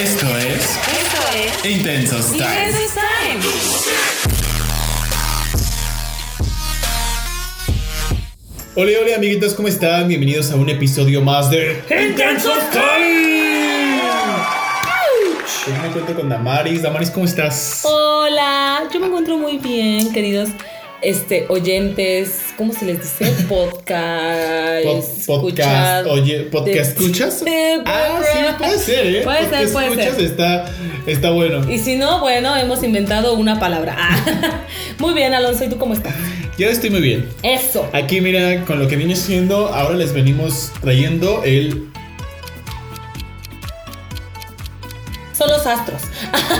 Esto es Esto es Intensos Time. Intensos Time. Hola, hola amiguitos, ¿cómo están? Bienvenidos a un episodio más de Intensos Time. Hoy me encuentro con Damaris. Damaris, ¿cómo estás? Hola, yo me encuentro muy bien, queridos este, oyentes, ¿cómo se les dice? Podcast. Pod- podcast, oye, podcast de- escuchas. Ah, sí, puede ser, ¿eh? Puede ser, puede escuchas ser. Está, está bueno. Y si no, bueno, hemos inventado una palabra. Ah, muy bien, Alonso, ¿y tú cómo estás? Yo estoy muy bien. Eso. Aquí, mira, con lo que viene siendo, ahora les venimos trayendo el los astros.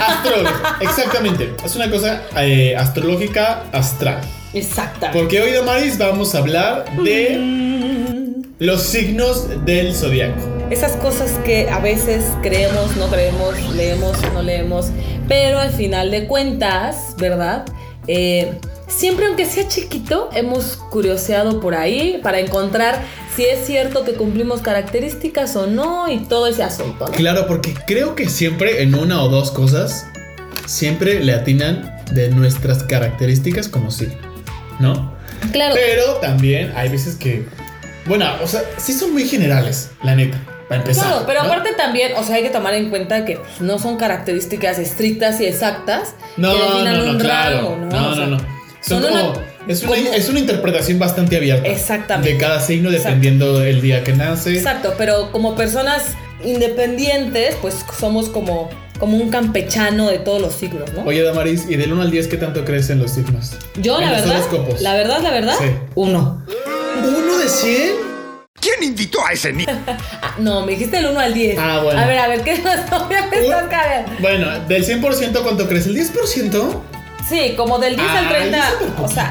astrólogo. Exactamente. Es una cosa eh, astrológica astral. Exactamente. Porque hoy, Damaris, vamos a hablar de Mm, los signos del zodiaco. Esas cosas que a veces creemos, no creemos, leemos, no leemos, pero al final de cuentas, ¿verdad? Eh, siempre aunque sea chiquito, hemos curioseado por ahí para encontrar si es cierto que cumplimos características o no y todo ese asunto, ¿no? Claro, porque creo que siempre en una o dos cosas, siempre le atinan de nuestras características como signo, ¿no? Claro, Pero también hay veces que, bueno, o sea, sí son muy generales, la neta, para empezar. Claro, pero ¿no? aparte también, o sea, hay que tomar en cuenta que pues, no son características estrictas y exactas No, que no, no, un claro. rango, ¿no? No, O sea, no, no. Son son como, una- es, una, es una interpretación bastante abierta. Exactamente. De cada signo, dependiendo del día que nace. Exacto, pero como personas independientes, pues somos como, como un campechano de todos los siglos, ¿no? Oye, Damaris, ¿y del 1 al 10 qué tanto crees en los signos? Yo, en la los verdad, horóscopos. la verdad, la verdad, Sí. uno. ¿Uno de 100? ¿Quién invitó a ese niño? Ah, no, me dijiste el 1 al 10. Ah, bueno. A ver, a ver, ¿qué más? Ya me estás. Bueno, del 100%, ¿cuánto crees? ¿El 10%? Sí, como del 10 al Ay, 30. es súper O sea,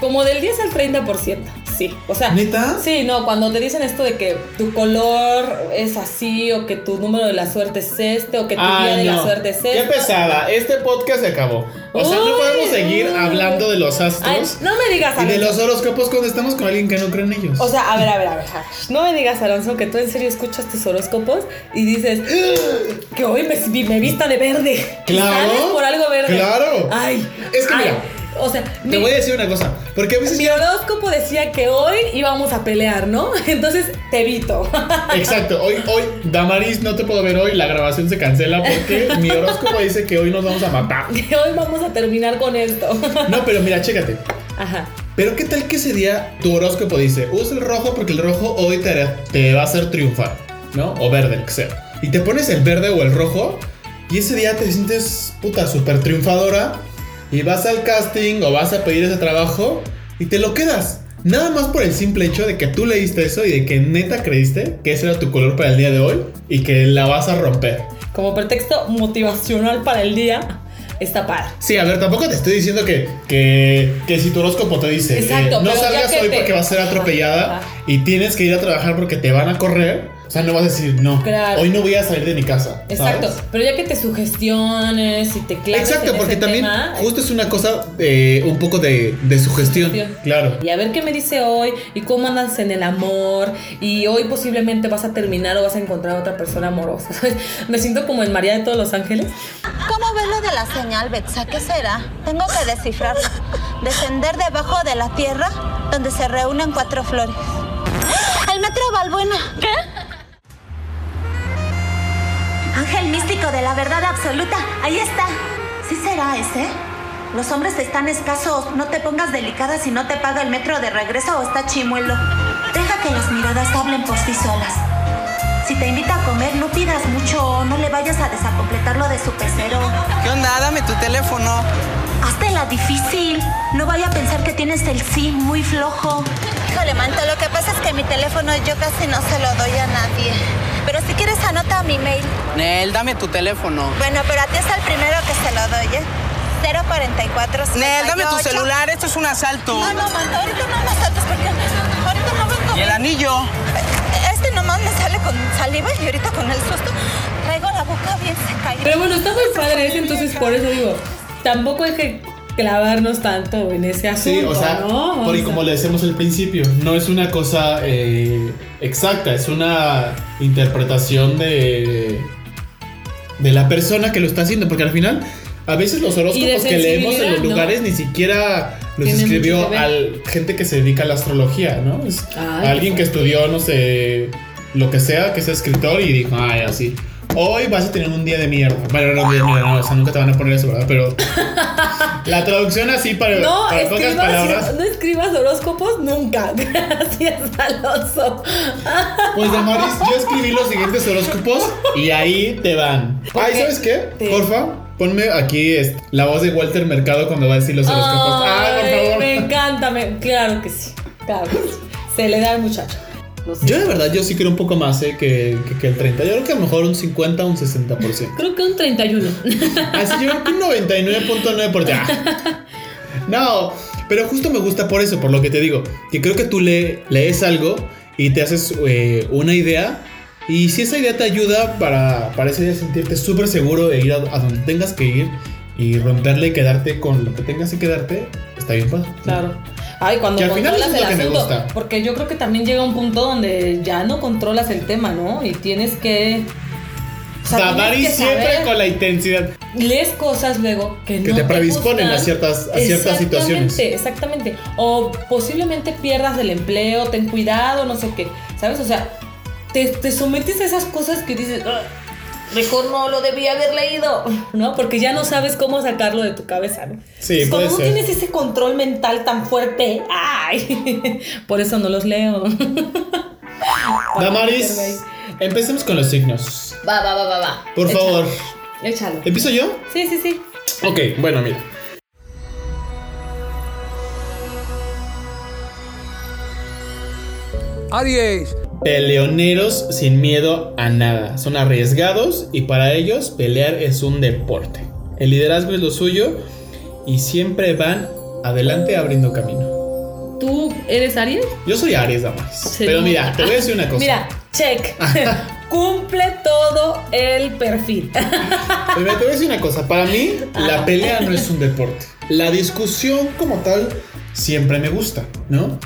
como del 10 al 30%. Sí, o sea. ¿Neta? Sí, no, cuando te dicen esto de que tu color es así, o que tu número de la suerte es este, o que tu día de la suerte es Qué este. pesada. Este podcast se acabó. O sea, no podemos seguir uy. hablando de los Ay, astros no me digas, y de Alonso. los horóscopos cuando estamos con alguien que no cree en ellos. O sea, a ver, a ver, a ver. No me digas, Alonso, que tú en serio escuchas tus horóscopos y dices que hoy me, me vista de verde. Claro. ¿Sales por algo verde? Claro. Ay. Es que ay. mira, O sea, Te mi, voy a decir una cosa. Porque a veces mi horóscopo decía que hoy íbamos a pelear, ¿no? Entonces te evito. Exacto, hoy, hoy, Damaris, no te puedo ver hoy, la grabación se cancela porque mi horóscopo dice que hoy nos vamos a matar. que hoy vamos a terminar con esto. No, pero mira, chécate. Ajá. Pero qué tal que ese día tu horóscopo dice, usa el rojo porque el rojo hoy te, te va a hacer triunfar, ¿no? O verde, el que sea. Y te pones el verde o el rojo y ese día te sientes, puta, súper triunfadora y vas al casting o vas a pedir ese trabajo y te lo quedas. Nada más por el simple hecho de que tú leíste eso y de que neta creíste que ese era tu color para el día de hoy y que la vas a romper. Como pretexto motivacional para el día, está padre. Sí, a ver, tampoco te estoy diciendo que, que, que si tu horóscopo te dice Exacto, eh, no salgas hoy te- porque vas a ser Ajá, atropellada ajá. y tienes que ir a trabajar porque te van a correr. O sea, no vas a decir, no, Claro. hoy no voy a salir de mi casa. Exacto. ¿sabes? Pero ya que te sugestiones y te claves Exacto, en porque ese también tema, justo es una cosa eh, un poco de, de sugestión. Sugestión. Claro. Y a ver qué me dice hoy y cómo andas en el amor y hoy posiblemente vas a terminar o vas a encontrar a otra persona amorosa. Me siento como en María de todos los ángeles. ¿Cómo ves lo de la señal, Betsa? ¿Qué será? Tengo que descifrarlo. Descender debajo de la tierra donde se reúnen cuatro flores. ¡Ah! El metro Balbuena. ¿Qué? Ángel místico de la verdad absoluta. Ahí está. ¿Sí será ese? Los hombres están escasos. No te pongas delicada si no te paga el metro de regreso o está chimuelo. Deja que las miradas hablen por sí solas. Si te invita a comer, no pidas mucho, no le vayas a desacompletar lo de su pecero. ¿Qué onda? Dame tu teléfono. La difícil. No vaya a pensar que tienes el sí muy flojo. Híjole, manto, lo que pasa es que mi teléfono yo casi no se lo doy a nadie. Pero si quieres, anota mi mail. Nel, dame tu teléfono. Bueno, pero a ti es el primero que se lo doy, ¿eh? 044 Nel, dame tu 68. celular, esto es un asalto. No, no, manto, ahorita no me saltes porque ahorita no vengo. ¿Y el anillo? Este nomás me sale con saliva y ahorita con el susto traigo la boca bien seca. Pero bueno, está muy padre ese, entonces por eso digo, tampoco hay que clavarnos tanto en ese asunto, Sí, o sea, ¿no? O porque sea, como le decíamos al principio, no es una cosa eh, exacta, es una interpretación de de la persona que lo está haciendo, porque al final a veces los horóscopos que leemos en los lugares ni siquiera los Tiene escribió al gente que se dedica a la astrología, ¿no? Es Ay, alguien que estudió, no sé, lo que sea, que sea escritor y dijo, ay, así. Hoy vas a tener un día de mierda. Bueno, no un día de mierda, no, o sea, nunca te van a poner eso, ¿verdad? Pero la traducción así para, No, para pocas escribas, palabras. no escribas horóscopos nunca. Gracias, Alonso. Pues Damaris, yo escribí los siguientes horóscopos y ahí te van. Ay. ¿sabes qué? Te- Porfa, ponme aquí este, la voz de Walter Mercado cuando va a decir los horóscopos. Ay, por favor. Me encanta, me- claro que sí. Claro que sí. Se le da al muchacho. Sé. Yo de verdad, yo sí creo un poco más eh, que, que, que el 30. Yo creo que a lo mejor un 50 o un 60%. Creo que un 31. Así yo creo que un 99.9 por ya. No, pero justo me gusta por eso, por lo que te digo. Que creo que tú le, lees algo y te haces eh, una idea. Y si esa idea te ayuda para, para ese día sentirte súper seguro de ir a, a donde tengas que ir y romperle y quedarte con lo que tengas que quedarte, está bien padre. Claro. Ay, cuando Que al final controlas el lo que me asunto. gusta. Porque yo creo que también llega un punto donde ya no controlas el tema, ¿no? Y tienes que. o sea, que siempre con la intensidad. lees cosas luego que, Que no te predisponen a ciertas- a ciertas situaciones. Exactamente, exactamente. O posiblemente pierdas el empleo, ten cuidado, no sé qué. ¿Sabes? O sea, te, te sometes a esas cosas que dices, "Ah, mejor no lo debía haber leído, ¿no? Porque ya no sabes cómo sacarlo de tu cabeza, ¿no? Sí, Entonces, puede Como no ser. tienes ese control mental tan fuerte, ¡ay! Por eso no los leo. Damaris, empecemos con los signos. Va, va, va, va, va. Por Échalo, favor. Échalo. ¿Empiezo yo? Sí, sí, sí. Ok, bueno, mira. Aries, Peleoneros sin miedo a nada. Son arriesgados y para ellos pelear es un deporte. El liderazgo es lo suyo y siempre van adelante abriendo camino. ¿Tú eres Aries? Yo soy Aries, Damaris. Se Pero mira, te voy a decir una cosa. Mira, check. Cumple todo el perfil. Pero te voy a decir una cosa. Para mí, la pelea no es un deporte. La discusión como tal siempre me gusta, ¿no?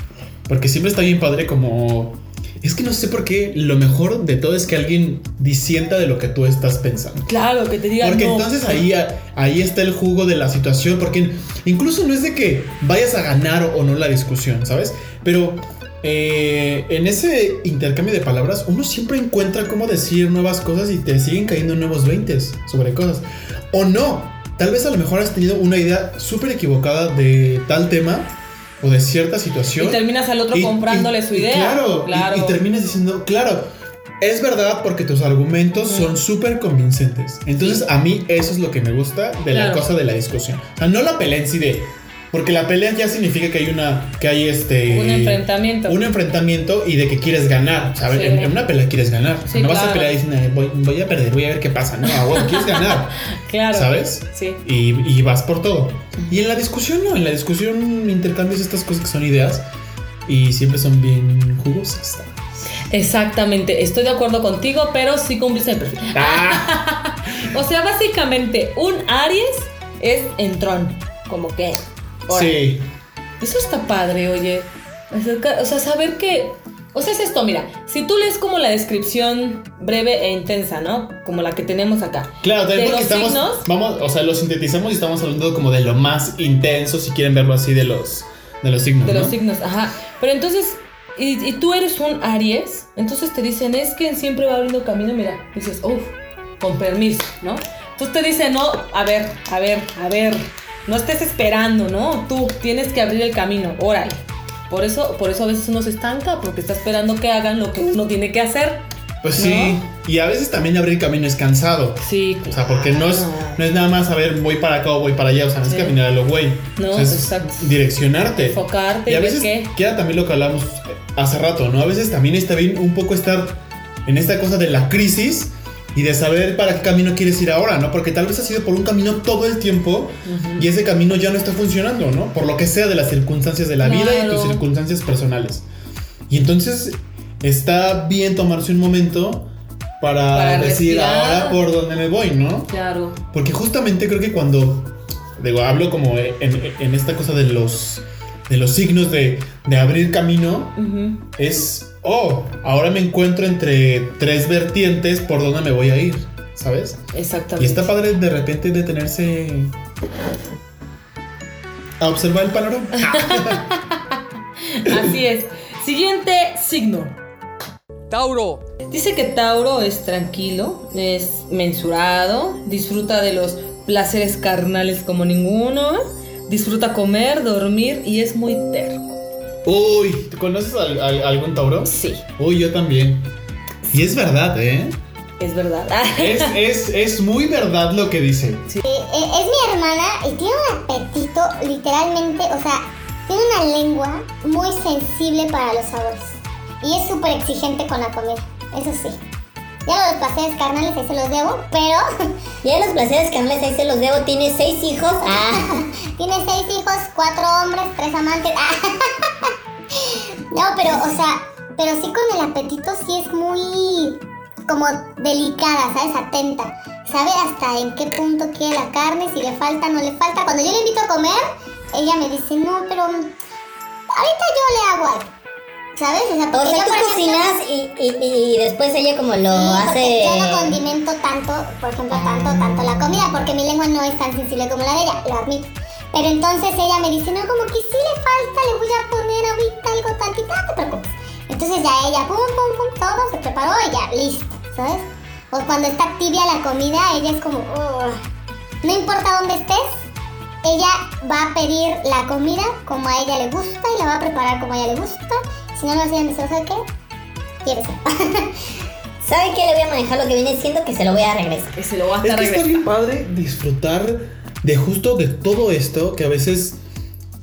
Porque siempre está bien padre como... Es que no sé por qué lo mejor de todo es que alguien disienta de lo que tú estás pensando. Claro, que te diga Porque no. entonces ahí, ahí está el jugo de la situación. Porque incluso no es de que vayas a ganar o no la discusión, ¿sabes? Pero eh, en ese intercambio de palabras, uno siempre encuentra cómo decir nuevas cosas y te siguen cayendo nuevos 20 sobre cosas. O no. Tal vez a lo mejor has tenido una idea súper equivocada de tal tema o de cierta situación. Y terminas al otro Y- comprándole y- su idea. claro, y- claro. Y, terminas diciendo, claro, es verdad porque tus argumentos son súper convincentes. Entonces, a mí eso es lo que me gusta de la cosa de la discusión. O sea, no la pelea en sí de. Porque la pelea ya significa que hay una. que hay este. Un enfrentamiento. Un enfrentamiento y de que quieres ganar. ¿sabes? Sí. En, en una pelea quieres ganar. Sí, no vas a pelear diciendo, "Eh, voy, voy a perder, voy a ver qué pasa. No, a huevo, quieres ganar. Claro. ¿Sabes? Sí. Y, y vas por todo. Y en la discusión no, en la discusión intercambias estas cosas que son ideas y siempre son bien jugosas. Exactamente. Estoy de acuerdo contigo, pero sí cumples el perfil. Ah, O sea, básicamente, un Aries es entrón. Como que. Sí. Eso está padre, oye. O sea, saber que. O sea, es esto, mira. Si tú lees como la descripción breve e intensa, ¿no? Como la que tenemos acá. Claro, también De porque los estamos, signos. vamos, o sea, lo sintetizamos y estamos hablando como de lo más intenso, si quieren verlo así, de los, de los signos. De los ¿no? signos, ajá. Pero entonces, y, y tú eres un Aries, entonces te dicen, es que siempre va abriendo camino, mira, dices, uff, con permiso, ¿no? Entonces te dicen, no, a ver, a ver, a ver, no estés esperando, ¿no? Tú tienes que abrir el camino, órale. Por eso, por eso a veces uno se estanca, porque está esperando que hagan lo que uno tiene que hacer. Pues ¿No? sí. Y a veces también abrir camino es cansado. Sí. O sea, porque no es, no es nada más saber voy para acá o voy para allá. O sea, no es Sí. caminar a lo güey. No, O sea, es exacto. Direccionarte. Enfocarte Y a veces qué. queda también lo que hablamos hace rato, ¿no? A veces también está bien un poco estar en esta cosa de la crisis y de saber para qué camino quieres ir ahora, ¿no? Porque tal vez has ido por un camino todo el tiempo y ese camino ya no está funcionando, ¿no? Por lo que sea de las circunstancias de la vida y tus circunstancias personales. Y entonces está bien tomarse un momento para, Para decir respirar. ahora por dónde me voy, ¿no? Claro. Porque justamente creo que cuando digo, hablo como en, en esta cosa de los de los signos de, de abrir camino, es oh, ahora me encuentro entre tres vertientes por donde me voy a ir. ¿sabes? Exactamente. Y está padre de repente detenerse a observar el panorama. Así es. Siguiente signo. Tauro. Dice que Tauro es tranquilo, es mensurado, disfruta de los placeres carnales como ninguno, disfruta comer, dormir y es muy terco. Uy, ¿te ¿conoces al- algún Tauro? Sí, Uy, yo también. Y es verdad, ¿eh? es verdad. Es, es, es muy verdad lo que dice. Eh, eh, es mi hermana y tiene un apetito, literalmente, o sea, tiene una lengua muy sensible para los sabores. Y es súper exigente con la comida, eso sí. Ya los placeres carnales ahí se los debo, pero Ya los placeres carnales ahí se los debo. Tiene seis hijos. Ah, tiene seis hijos, cuatro hombres, tres amantes. No, pero, o sea, pero sí con el apetito sí es muy como delicada, ¿sabes? Atenta. Sabe hasta en qué punto quiere la carne, si le falta, no le falta. Cuando yo le invito a comer, ella me dice, no, pero ahorita yo le hago algo. ¿Sabes? O sea, o sea, tú ejemplo, cocinas y, y- y después ella como lo Sí, hace. yo no condimento tanto, por ejemplo, tanto, tanto la comida, porque mi lengua no es tan sensible como la de ella, lo admito. Pero entonces ella me dice, no, como que sí le falta, le voy a poner ahorita algo tantito, no te preocupes. Entonces ya ella, pum, pum, pum, todo, se preparó y ya, listo, ¿sabes? O cuando está tibia la comida, ella es como, no importa dónde estés, ella va a pedir la comida como a ella le gusta y la va a preparar como a ella le gusta. Si no lo dice, ¿sabes qué? ¿Quieres? ¿Sabe qué le voy a manejar lo que viene siendo? Que se lo voy a regresar. Que se lo va a Es que está regresando. bien padre disfrutar de justo de todo esto que a veces,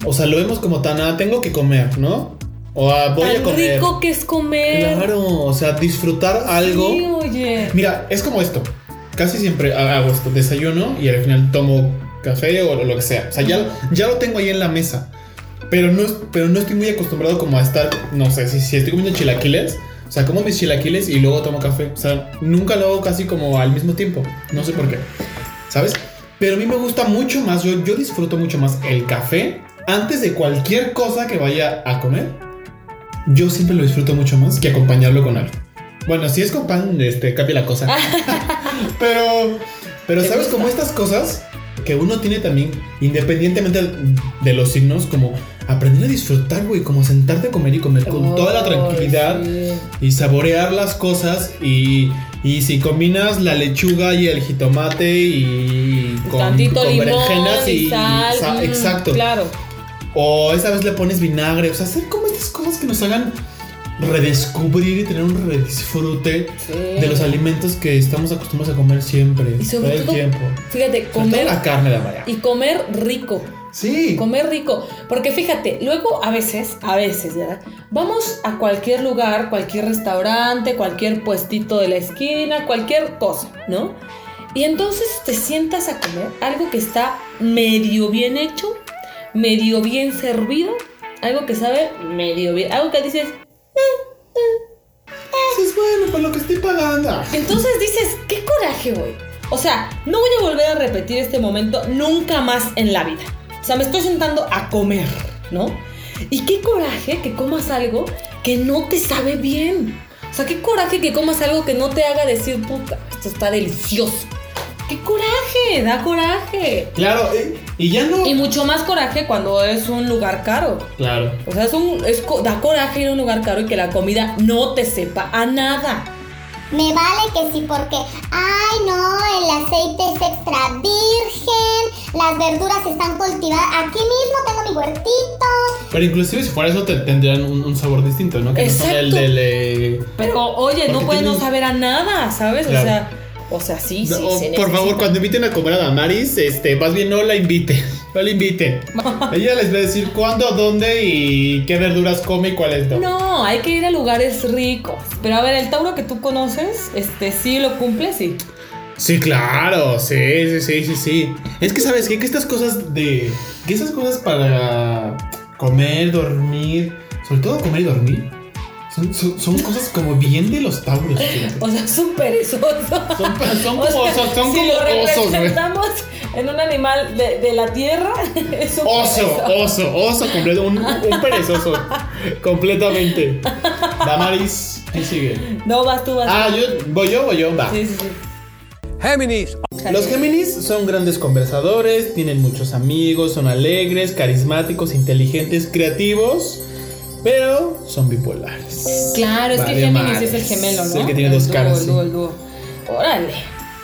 o sea, lo vemos como tan, ah, tengo que comer, ¿no? O ah, voy a Tan comer. rico que es comer. Claro, o sea, disfrutar algo. Sí, oye. Mira, es como esto. Casi siempre hago esto, desayuno y al final tomo café o lo que sea. O sea, ya, ya lo tengo ahí en la mesa. Pero no, pero no estoy muy acostumbrado como a estar, no sé, si, si estoy comiendo chilaquiles, o sea, como mis chilaquiles y luego tomo café. O sea, nunca lo hago casi como al mismo tiempo. No sé por qué. ¿Sabes? Pero a mí me gusta mucho más, yo, yo disfruto mucho más el café antes de cualquier cosa que vaya a comer. Yo siempre lo disfruto mucho más que acompañarlo con algo. Bueno, si es con pan, este, cambia la cosa. pero, pero ¿Te ¿sabes? Como estas cosas que uno tiene también, independientemente de los signos, como aprender a disfrutar, güey, como sentarte a comer y comer con toda la Ay, tranquilidad sí. y saborear las cosas y, y si combinas la lechuga y el jitomate y con, Tantito con limón berenjenas y, sal. sa- mm, exacto. Claro. O esa vez le pones vinagre. O sea, hacer como estas cosas que nos hagan redescubrir y tener un redisfrute Sí. de los alimentos que estamos acostumbrados a comer siempre. Y sobre todo el tiempo. fíjate, Sobre todo comer la carne de María. y comer rico. Sí. Comer rico. Porque fíjate, luego a veces, a veces, ¿verdad? Vamos a cualquier lugar, cualquier restaurante, cualquier puestito de la esquina, cualquier cosa, ¿no? Y entonces te sientas a comer algo que está medio bien hecho, medio bien servido, algo que sabe medio bien, algo que dices, Dices, bueno, por lo que estoy pagando. Entonces dices, qué coraje, güey. O sea, no voy a volver a repetir este momento nunca más en la vida. O sea, me estoy sentando a comer, ¿no? Y qué coraje que comas algo que no te sabe bien. O sea, qué coraje que comas algo que no te haga decir, puta, esto está delicioso. ¡Qué coraje! Da coraje. Claro, y ya no. Y mucho más coraje cuando es un lugar caro. Claro. O sea, es un, es da coraje ir a un lugar caro y que la comida no te sepa a nada. Me vale que sí, porque, ay no, el aceite es extra virgen, las verduras están cultivadas, aquí mismo tengo mi huertito. Pero inclusive si fuera eso te tendrían un, un sabor distinto, ¿no? Que no son el Exacto. del... eh, Pero oye, no Porque puede no saber a nada, ¿sabes? O sea, o sea, sí, sí, no, se por favor, cuando inviten a comer a Damaris, este, más bien no la invite. No invite. Ella les va a decir cuándo, dónde y qué verduras come y cuáles no. No, hay que ir a lugares ricos. Pero a ver, el Tauro que tú conoces, este, sí lo cumple, sí. Sí, claro, sí, sí, sí, sí, sí. Es que sabes qué? que estas cosas de. que esas cosas para comer, dormir, sobre todo comer y dormir, son, son, son cosas como bien de los tauros. fíjate. O sea, son perezosos. Son, son O como, sea, son, son si como lo osos, güey. En un animal de, de la tierra, es un Oso, perezoso. oso, oso, completo, un, un perezoso. completamente. Damaris, ¿qué sigue? No, vas tú, vas Ah, tú. yo, voy yo, voy yo, va. Sí, sí, sí. Géminis. Los Géminis son grandes conversadores, tienen muchos amigos, son alegres, carismáticos, inteligentes, creativos, pero son bipolares. Claro, es que Géminis es el gemelo, ¿no? Es el que tiene dos dúo, caras, El sí. dúo, el dúo. Órale.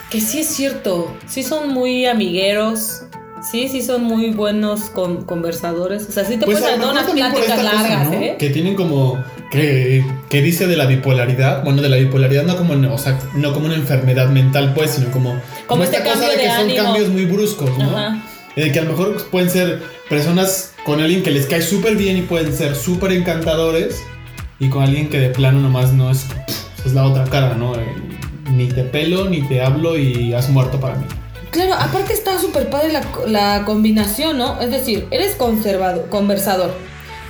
Que sí es cierto. Sí son muy amigueros. Sí, sí son muy buenos con, conversadores. O sea, sí te Pues lo dar unas pláticas esta cosa, largas, ¿no? ¿eh? Que tienen como. Que, que dice de la bipolaridad. Bueno, de la bipolaridad no como, o sea, no como una enfermedad mental, pues, sino como. Como este esta cosa cambio de que de son ánimo. cambios muy bruscos, ¿no? Ajá. De que a lo mejor pueden ser personas con alguien que les cae súper bien y pueden ser súper encantadores. Y con alguien que de plano nomás no es. Es la otra cara, ¿no? Eh, Ni te pelo, ni te hablo y has muerto para mí. Claro, aparte está súper padre la, la combinación, ¿no? Es decir, eres conservador, conversador.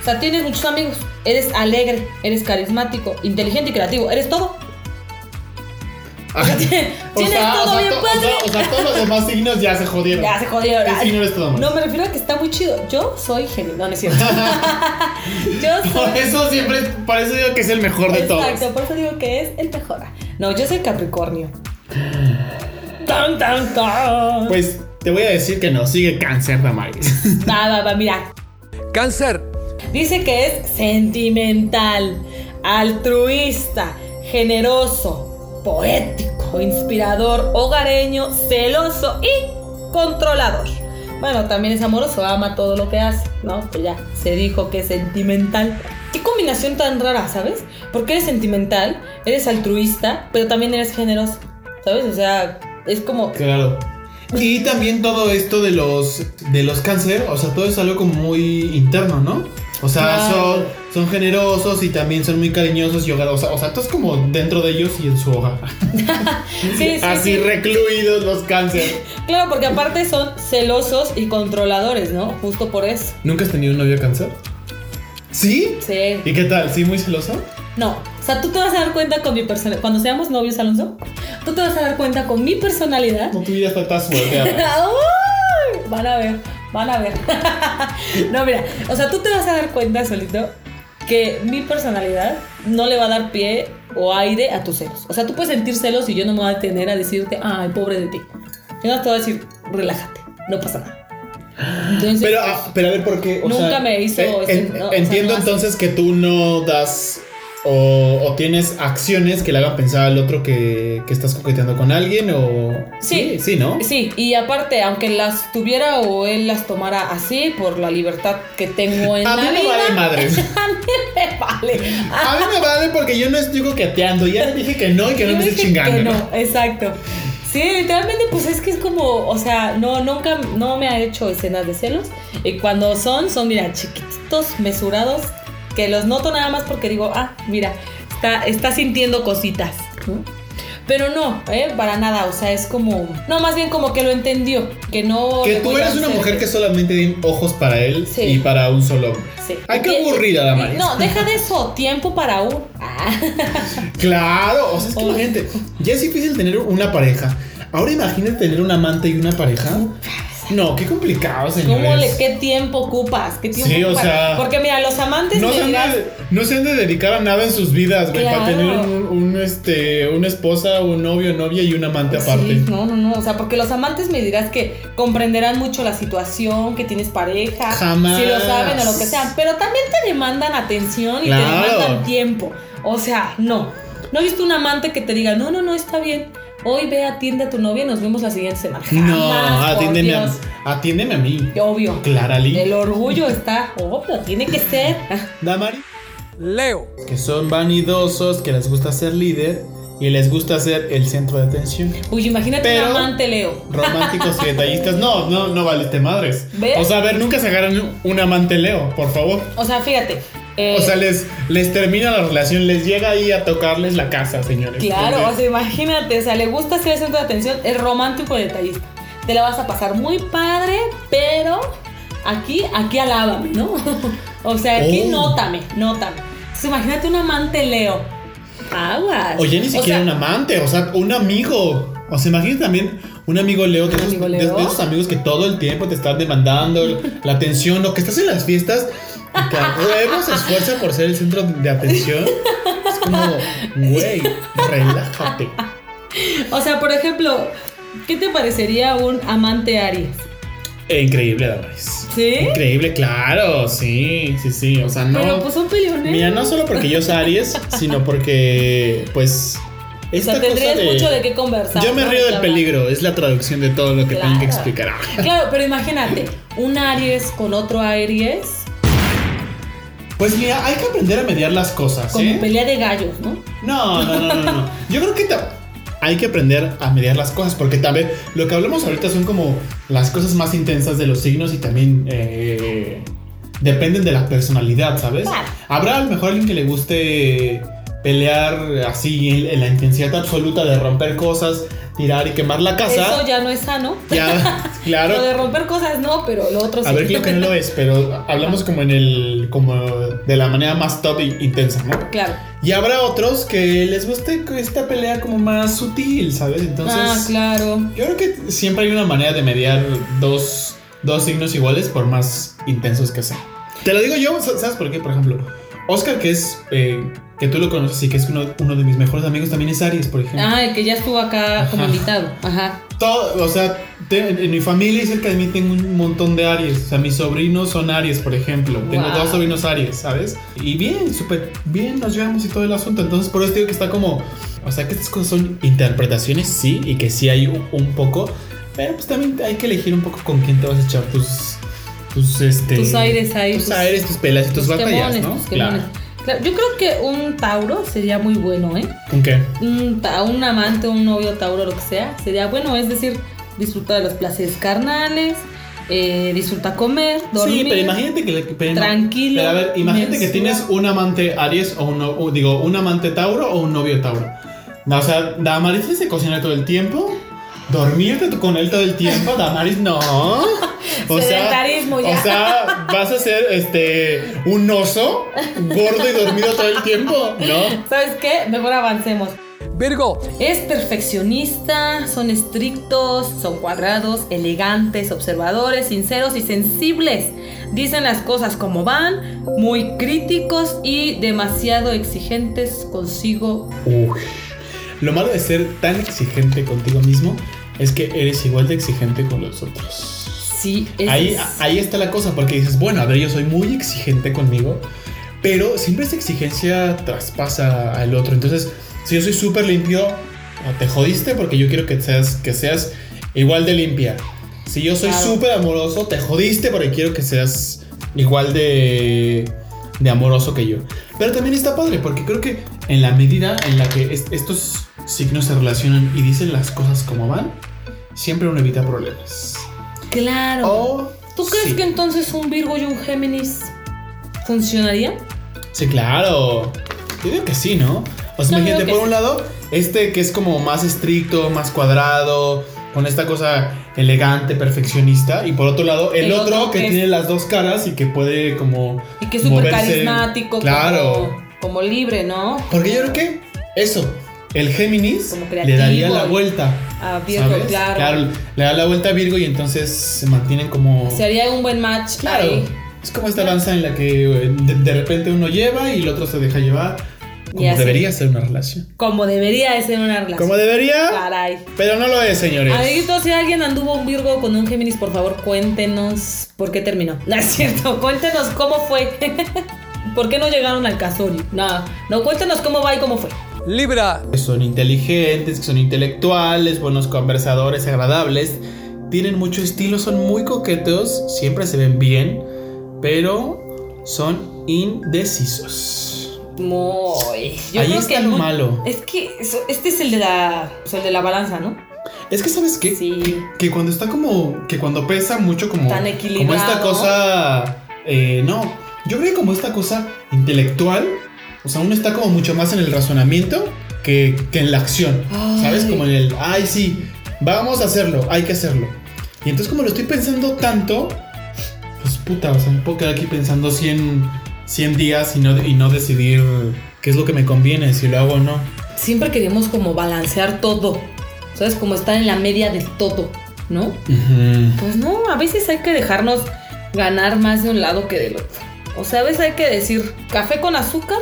O sea, tienes muchos amigos. Eres alegre, eres carismático, inteligente y creativo. Eres todo. Tienes todo bien to- padre. o sea, o sea, todos los demás signos ya se jodieron. Ya se jodió. ¿Qué signo eres Damaris? No, me refiero a que está muy chido. Yo soy genio. No, no es cierto. yo Por soy. eso siempre, por eso digo que es el mejor de todos. Exacto, por eso digo que es el mejor. No, yo soy Capricornio. Tan, tan, tan. Pues te voy a decir que no, sigue cáncer, Damaris. Va, va, va, mira. Cáncer. Dice que es sentimental, altruista, generoso, poético, inspirador, hogareño, celoso y controlador. Bueno, también es amoroso, ama todo lo que hace, ¿no? Pues ya se dijo que es sentimental. Qué combinación tan rara, ¿sabes? Porque eres sentimental, eres altruista, pero también eres generoso, ¿sabes? O sea, es como... Claro. Y también todo esto de los de los cáncer, o sea, todo es algo como muy interno, ¿no? O sea, Claro. son, son generosos y también son muy cariñosos y hogarosos. O sea, o sea, todo es como dentro de ellos y en su hogar. Sí, sí, Así sí. recluidos los cáncer. Claro, porque aparte son celosos y controladores, ¿no? Justo por eso. ¿Nunca has tenido un novio cáncer? ¿Sí? Sí. ¿Y qué tal? ¿Sí, muy celoso? No, o sea, tú te vas a dar cuenta con mi personalidad. Cuando seamos novios, Alonso, tú te vas a dar cuenta con mi personalidad. No, tu vida está tan suelta. ¡Ay! Van a ver, van a ver. no, mira, o sea, tú te vas a dar cuenta solito que mi personalidad no le va a dar pie o aire a tus celos. O sea, tú puedes sentir celos y yo no me voy a detener a decirte, ay, pobre de ti. Yo no te voy a decir, relájate, no pasa nada. Entonces, Pero, ah, pero a ver, ¿por qué? O Nunca sea, me hizo eh, en- no, o sea, entiendo hace- entonces que tú no das o, o tienes acciones que le hagan pensar al otro que, que estás coqueteando con alguien o... Sí. sí, ¿no? Sí, y aparte, aunque las tuviera o él las tomara así por la libertad que tengo en A la mí me vida. vale madres. a mí me vale. A mí me vale porque yo no estoy coqueteando. Ya le dije que no y que no me dije chingando. que no, exacto. Sí, literalmente, pues es que es como, o sea, no, nunca, no me ha hecho escenas de celos. Y cuando son, son, mira, chiquititos, mesurados, que los noto nada más porque digo, ah, mira, está, está sintiendo cositas. Pero no, ¿eh? para nada, o sea, es como, no, más bien como que lo entendió, que no... Que tú eres una mujer que solamente tiene ojos para él Sí. y para un solo hombre. Sí. Ay, qué aburrida la Maris. No, deja de eso, tiempo para un... Ah. Claro, o sea, es que imagínate, ya es difícil tener una pareja. Ahora imagínate tener un amante y una pareja. No, qué complicado, señores. ¿Cómo le, ¿Qué tiempo ocupas? ¿Qué tiempo Sí, o sea, Porque mira, los amantes No se, han dirás, de, no se han de dedicar a nada en sus vidas, güey, para tener un, un, este, una esposa, un novio, novia y un amante aparte. Sí, no, no, no. O sea, porque los amantes me dirás que comprenderán mucho la situación, que tienes pareja. Jamás. Si lo saben o lo que sea. Pero también te demandan atención y Claro. te demandan tiempo. O sea, no. No he visto un amante que te diga, no, no, no, está bien. Hoy ve, atiende a tu novia y nos vemos la siguiente semana. No, Jamás, atiéndeme a, atiéndeme a mí. Obvio. Clara Lee. El orgullo está, obvio, tiene que ser. Damari. Leo. Que son vanidosos, que les gusta ser líder y les gusta ser el centro de atención. Uy, imagínate Pero- un amante Leo. Románticos y detallistas. No, no, no valiste madres. ¿Ves? O sea, a ver, nunca se agarran un amante Leo, por favor. O sea, fíjate. Eh, O sea, les, les termina la relación, les llega ahí a tocarles la casa, señores. Claro, o sea, imagínate, o sea, le gusta ser el centro de atención, es romántico y detallista. Te la vas a pasar muy padre, pero aquí, aquí alábame, ¿no? o sea, aquí Oh. nótame, nótame. Entonces, imagínate un amante Leo. Aguas. Oye, ni O siquiera sea, un amante, o sea, un amigo. O sea, imagínate también un amigo Leo, de, ¿Un esos, amigo de- Leo? de esos amigos que todo el tiempo te están demandando la atención, o que estás en las fiestas huevo se esfuerza por ser el centro de atención. Es como, güey, relájate. O sea, por ejemplo, ¿Qué te parecería un amante Aries? Eh, increíble, Damaris. ¿Sí? Increíble, claro, sí, sí, sí. O sea, no. Pero pues son peleoneros. Mira, no solo porque yo soy Aries, sino porque, pues. O Esta sea, tendrías de- mucho de qué conversar. Yo me ¿no? río del peligro, es la traducción de todo lo que tengo que explicar. Claro, pero imagínate, un Aries con otro Aries, Pues mira, hay que aprender a mediar las cosas, como ¿eh? pelea de gallos, ¿no? No, no, no, no, no. Yo creo que hay que aprender a mediar las cosas, porque también lo que hablamos ahorita son como las cosas más intensas de los signos y también eh, dependen de la personalidad, ¿sabes? Claro. Habrá a lo mejor alguien que le guste pelear así en, en la intensidad absoluta de romper cosas, tirar y quemar la casa. Eso ya no es sano. Ya, claro. Lo de romper cosas no, pero lo otro sí. A ver, creo que no lo es, pero hablamos como en el, como de la manera más top e intensa, ¿no? Claro. Y habrá otros que les guste esta pelea como más sutil, ¿sabes? Entonces, ah, claro. yo creo que siempre hay una manera de mediar dos, dos signos iguales por más intensos que sean. Te lo digo yo, ¿sabes por qué? Por ejemplo, Oscar, que es, eh, que tú lo conoces y que es uno, uno de mis mejores amigos, también es Aries, por ejemplo. Ah, el que ya estuvo acá como Ajá. invitado. Ajá. Todo, o sea, te- en, en mi familia y cerca de mí tengo un montón de Aries. O sea, mis sobrinos son Aries, por ejemplo. Tengo Wow. dos sobrinos Aries, ¿sabes? Y bien, súper bien nos llevamos y todo el asunto. Entonces, por eso digo que está como. O sea, que estas cosas son interpretaciones, sí, y que sí hay un, un poco. Pero pues también hay que elegir un poco con quién te vas a echar tus. Tus, este, Tus aires ahí, Tus tus- aires, tus pelas y tus, batallas, quemones, ¿no? tus. Claro, Yo creo que un Tauro sería muy bueno, ¿eh? ¿Con qué? Un, un amante, un novio Tauro, lo que sea, sería bueno, es decir, disfrutar de los placeres carnales, eh, disfruta comer, dormir. Sí, pero imagínate que... le- pero Tranquilo, Pero a ver, imagínate que tienes un amante Aries o un, o digo, un amante Tauro o un novio Tauro. O sea, Damaris tienes que cocinar todo el tiempo. Dormirte con él todo el tiempo, Damaris, no. O sea, ya. o sea, vas a ser este un oso gordo y dormido todo el tiempo, ¿no? ¿Sabes qué? Mejor avancemos. Virgo, Es perfeccionista, son estrictos, son cuadrados, elegantes, observadores, sinceros y sensibles. Dicen las cosas como van, muy críticos y demasiado exigentes consigo. Uy. Lo malo de ser tan exigente contigo mismo es que eres igual de exigente con los otros. Sí, ese Ahí, es- ahí está la cosa, porque dices, bueno, a ver, yo soy muy exigente conmigo, pero siempre esa exigencia traspasa al otro. Entonces, si yo soy súper limpio, ah, te jodiste porque yo quiero que seas, que seas igual de limpia. Si yo soy Claro. súper amoroso, te jodiste porque quiero que seas igual de, de amoroso que yo. Pero también está padre, porque creo que en la medida en la que es- estos signos se relacionan y dicen las cosas como van, siempre uno evita problemas. Claro. O- ¿Tú crees sí. que entonces un Virgo y un Géminis funcionaría? Sí, claro. Yo digo que sí, ¿no? O sea, No, imagínate, por un sí. lado, este que es como más estricto, más cuadrado, con esta cosa elegante, perfeccionista, y por otro lado, el, El otro, otro que es- tiene las dos caras y que puede como... Y que es súper carismático, Claro. como, como libre, ¿no? Porque yo creo que eso, el Géminis le daría la vuelta. A Virgo, ¿sabes? claro. le da la vuelta a Virgo y entonces se mantienen como... Se haría un buen match Claro. ahí. Es como esta danza en la que eh, de, de repente uno lleva y el otro se deja llevar. Como así. debería ser una relación. Como debería de ser una relación. Como debería, Caray. pero no lo es, señores. Amiguitos, si alguien anduvo un Virgo con un Géminis, por favor, cuéntenos por qué terminó. No es cierto, cuéntenos cómo fue. ¿Por qué no llegaron al casorio? No, no, cuéntenos cómo va y cómo fue. Libra, Que son inteligentes, que son intelectuales, buenos conversadores, agradables. Tienen mucho estilo, son muy coquetos, siempre se ven bien, pero son indecisos. Muy. Yo Ahí creo está que lo malo. Es que este es el de la, o sea, el de la balanza, ¿no? Es que sabes qué? Sí. que, que cuando está como que cuando pesa mucho como Tan como equilibrado. esta cosa eh, no, yo creo que como esta cosa intelectual, o sea, uno está como mucho más en el razonamiento que, que en la acción, Ay. ¿sabes? Como en el, ay sí, vamos a hacerlo, hay que hacerlo. Y entonces como lo estoy pensando tanto, pues puta, o sea, me puedo quedar aquí pensando 100, 100 días y no, y no decidir qué es lo que me conviene, si lo hago o no. Siempre queremos como balancear todo. ¿Sabes? Como estar en la media del todo, ¿no? Pues no, a veces hay que dejarnos ganar más de un lado que del otro. O sea, a veces hay que decir café con azúcar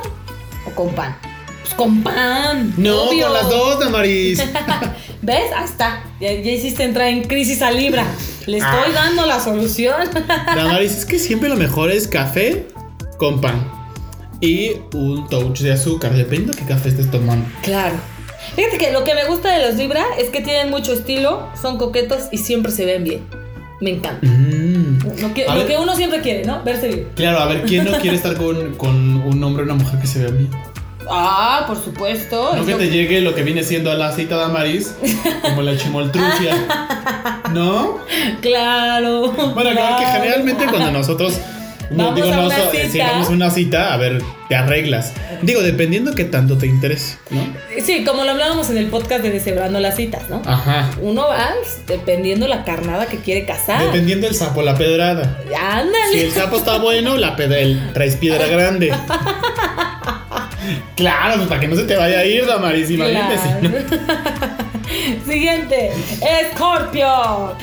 o con pan. Pues con pan. No, obvio. con las dos, Damaris. ¿Ves? Ahí está. Ya, ya hiciste entrar en crisis a Libra. Le estoy Ah. dando la solución. Damaris, es que siempre lo mejor es café con pan. Y un touch de azúcar, dependiendo de qué café estés tomando. claro. Fíjate que lo que me gusta de los Libra es que tienen mucho estilo, son coquetos y siempre se ven bien. Me encanta. Mm. Lo que, A lo ver. que uno siempre quiere, ¿no? Verse bien. Claro, a ver, ¿quién no quiere estar con, con un hombre o una mujer que se vea bien? Ah, por supuesto. No que te llegue lo que viene siendo la cita de Amaris, como la chimoltrucia. ¿No? Claro. Bueno, claro que generalmente cuando nosotros no, Vamos digo, a no, una so- cita. si vamos a una cita, a ver, te arreglas. Digo, dependiendo que tanto te interese, ¿no? Sí, como lo hablábamos en el podcast de Deshebrando las citas, ¿no? Ajá. Uno va dependiendo la carnada que quiere casar. Dependiendo del sapo, la pedrada. Si Ándale. el sapo está bueno, la pedra, el, traes piedra grande. Claro, pues para que no se te vaya a ir, Damaris, imagínate. si no- Siguiente, Scorpio.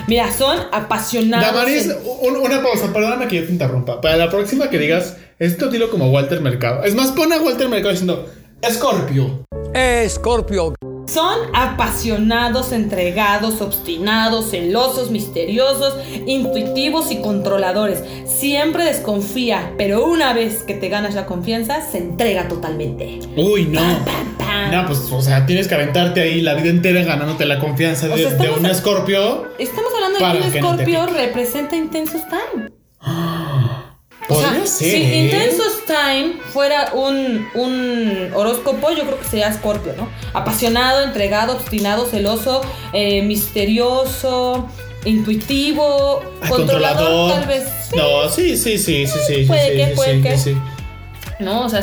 Mira, son apasionados. Damaris, en- un- una pausa, perdóname que yo te interrumpa. Para la próxima que digas, esto dilo como Walter Mercado. Es más, pon a Walter Mercado diciendo, Scorpio. Escorpio. Son apasionados, entregados, obstinados, celosos, misteriosos, intuitivos y controladores. Siempre desconfía, pero una vez que te ganas la confianza, se entrega totalmente. Uy, no. pam. No, pues, o sea, tienes que aventarte ahí la vida entera ganándote la confianza de, O sea, de estamos un escorpio. Estamos hablando de que un que no representa Intensos O sea, ser. si. Intensos Time fuera un, un horóscopo, yo creo que sería Scorpio, ¿no? Apasionado, entregado, obstinado, celoso, eh, misterioso, intuitivo, Ay, controlador, tal vez. sí, No, sí, sí, sí, sí, sí. Puede sí, que, sí, puede sí, que. No, o sea,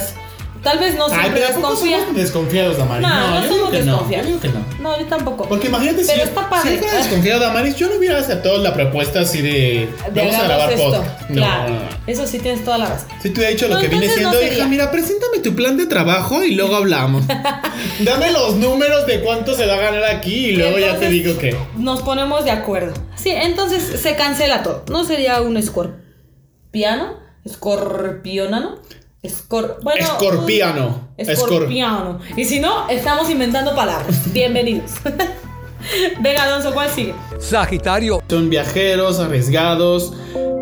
tal vez no Ay, siempre pero ¿a poco desconfía. somos desconfiados, Damaris? No, no, yo digo somos que no, yo digo que no. No, yo tampoco. Porque imagínate si, Pero yo- está padre. si fuera desconfiado, Damaris, yo no hubiera aceptado la propuesta así de, De vamos a grabar esto. podcast. No, Claro, eso sí tienes toda la razón. Si te hubiera dicho lo No, que viene siendo, hija, mira, preséntame tu plan de trabajo y luego hablamos. Dame los números de cuánto se va a ganar aquí y luego ya te digo que. Nos ponemos de acuerdo. Sí, entonces se cancela todo. No sería un escorpiano, escorpionano, escor bueno, Escorpiano. Escorpiano. Y si no, estamos inventando palabras. Bienvenidos. Venga, Alonso, ¿cuál sigue? Sagitario. Son viajeros, arriesgados,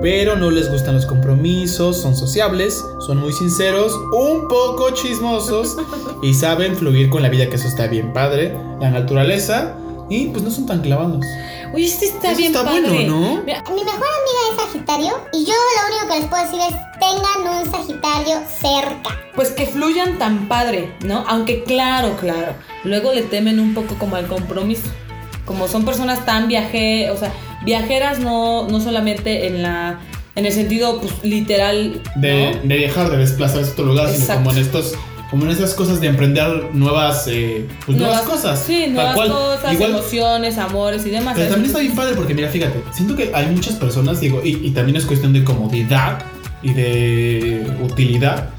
pero no les gustan los compromisos, son sociables, son muy sinceros, un poco chismosos y saben fluir con la vida, que eso está bien padre, la naturaleza y pues no son tan clavados. Oye, este está Eso bien está padre. bueno, ¿no? Mira, Mi mejor amiga es Sagitario y yo lo único que les puedo decir es tengan un Sagitario cerca. pues que fluyan tan padre, ¿no? Aunque claro, claro, luego le temen un poco como al compromiso. Como son personas tan viaje, o sea, viajeras no, no solamente en la en el sentido pues literal De, ¿no? de dejar de desplazarse a otro lugar, sino Exacto. como en estos como en esas cosas de emprender nuevas eh, pues nuevas, cosas. Sí, nuevas cual. cosas, Igual- emociones, amores y demás. Pero también está bien padre porque mira, fíjate, siento que hay muchas personas, digo, y, y también es cuestión de comodidad y de utilidad,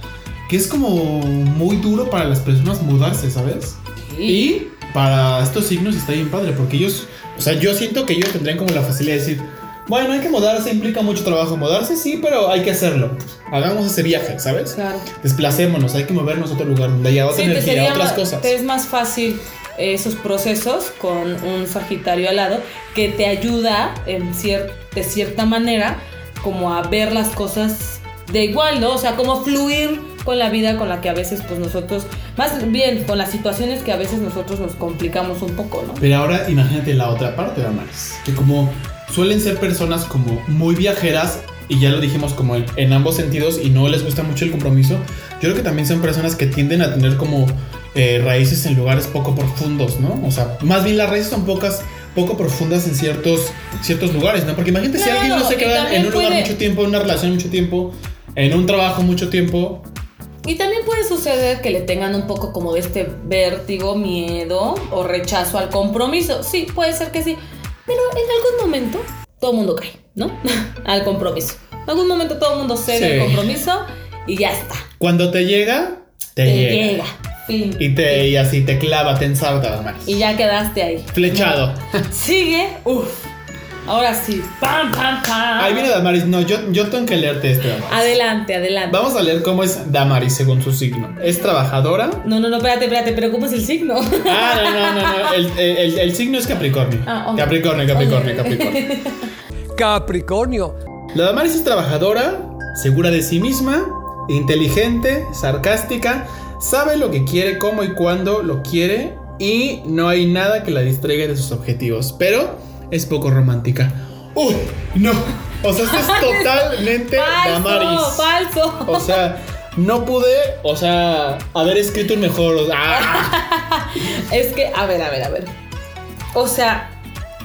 que es como muy duro para las personas mudarse, ¿sabes? Sí. Y para estos signos está bien padre porque ellos, o sea, yo siento que ellos tendrían como la facilidad de decir, bueno, hay que mudarse, implica mucho trabajo mudarse, sí, pero hay que hacerlo. Hagamos ese viaje, ¿sabes? Claro. Desplacémonos, hay que movernos a otro lugar donde haya otra Sí, energía, sería otras cosas. te es más fácil esos procesos con un Sagitario al lado que te ayuda en cier- de cierta manera como a ver las cosas de igual, ¿no? O sea, como fluir con la vida con la que a veces pues nosotros, más bien con las situaciones que a veces nosotros nos complicamos un poco, ¿no? Pero ahora imagínate la otra parte, Damaris. Que como suelen ser personas como muy viajeras, y ya lo dijimos como en, en ambos sentidos, y no les gusta mucho el compromiso, yo creo que también son personas que tienden a tener como eh, raíces en lugares poco profundos, ¿no? O sea, más bien las raíces son pocas, poco profundas en ciertos, ciertos lugares, ¿no? Porque imagínate si Claro, alguien no se queda en un lugar puede- mucho tiempo, en una relación mucho tiempo, en un trabajo mucho tiempo, Y también puede suceder que le tengan un poco como de este vértigo, miedo o rechazo al compromiso. Sí, puede ser que sí. Pero en algún momento todo el mundo cae, ¿no? al compromiso. En algún momento todo el mundo cede Sí. al compromiso y ya está. cuando te llega, te, Te llega. llega. Fin. Y, te, y así te clava, te ensarta, Damaris. Y ya quedaste ahí. Flechado. Sigue, uff. Ahora sí. Pam, pam, pam. Ahí viene Damaris. No, yo, yo tengo que leerte este. Damaris. Adelante, adelante. Vamos a leer cómo es Damaris según su signo. Es trabajadora. No, no, no, espérate, espérate, pero ¿cómo es el signo? Ah, no, no, no, no. El, el- el signo es Capricornio. Ah. Capricornio, Capricornio. Capricornio. Capricornio, La Damaris es trabajadora, segura de sí misma, inteligente, sarcástica, sabe lo que quiere, cómo y cuándo lo quiere y no hay nada que la distraiga de sus objetivos, pero es poco romántica. ¡Uy! No. O sea, esto es totalmente Damaris. falso, falso. O sea, no pude, o sea, haber escrito un mejor. o sea, ¡ah! Es que, a ver, a ver, a ver. O sea,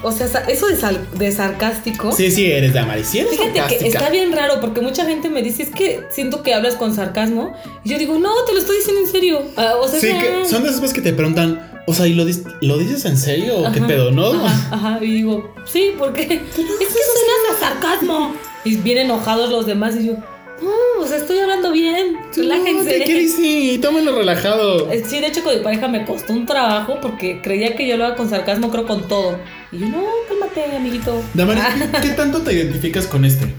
o sea, eso de, sal- de sarcástico. Sí, sí, eres Damaris. Sí, eres Fíjate que está bien raro porque mucha gente me dice, es que siento que hablas con sarcasmo. Y yo digo, no, te lo estoy diciendo en serio. Ah, o sea, Sí, es que son de esas veces que te preguntan, o sea, ¿y lo, lo dices en serio o qué pedo, no? Ajá, ajá, y digo, sí, porque es que suena a sarcasmo. Y bien enojados los demás y yo, no, o sea, estoy hablando bien, relájense. No, ¿Qué dices? Tómalo relajado. Eh, Sí, de hecho con mi pareja me costó un trabajo porque creía que yo lo haga con sarcasmo, creo con todo. Y yo, no, cálmate, amiguito. Damaris, Ah. ¿qué, qué tanto te identificas con este?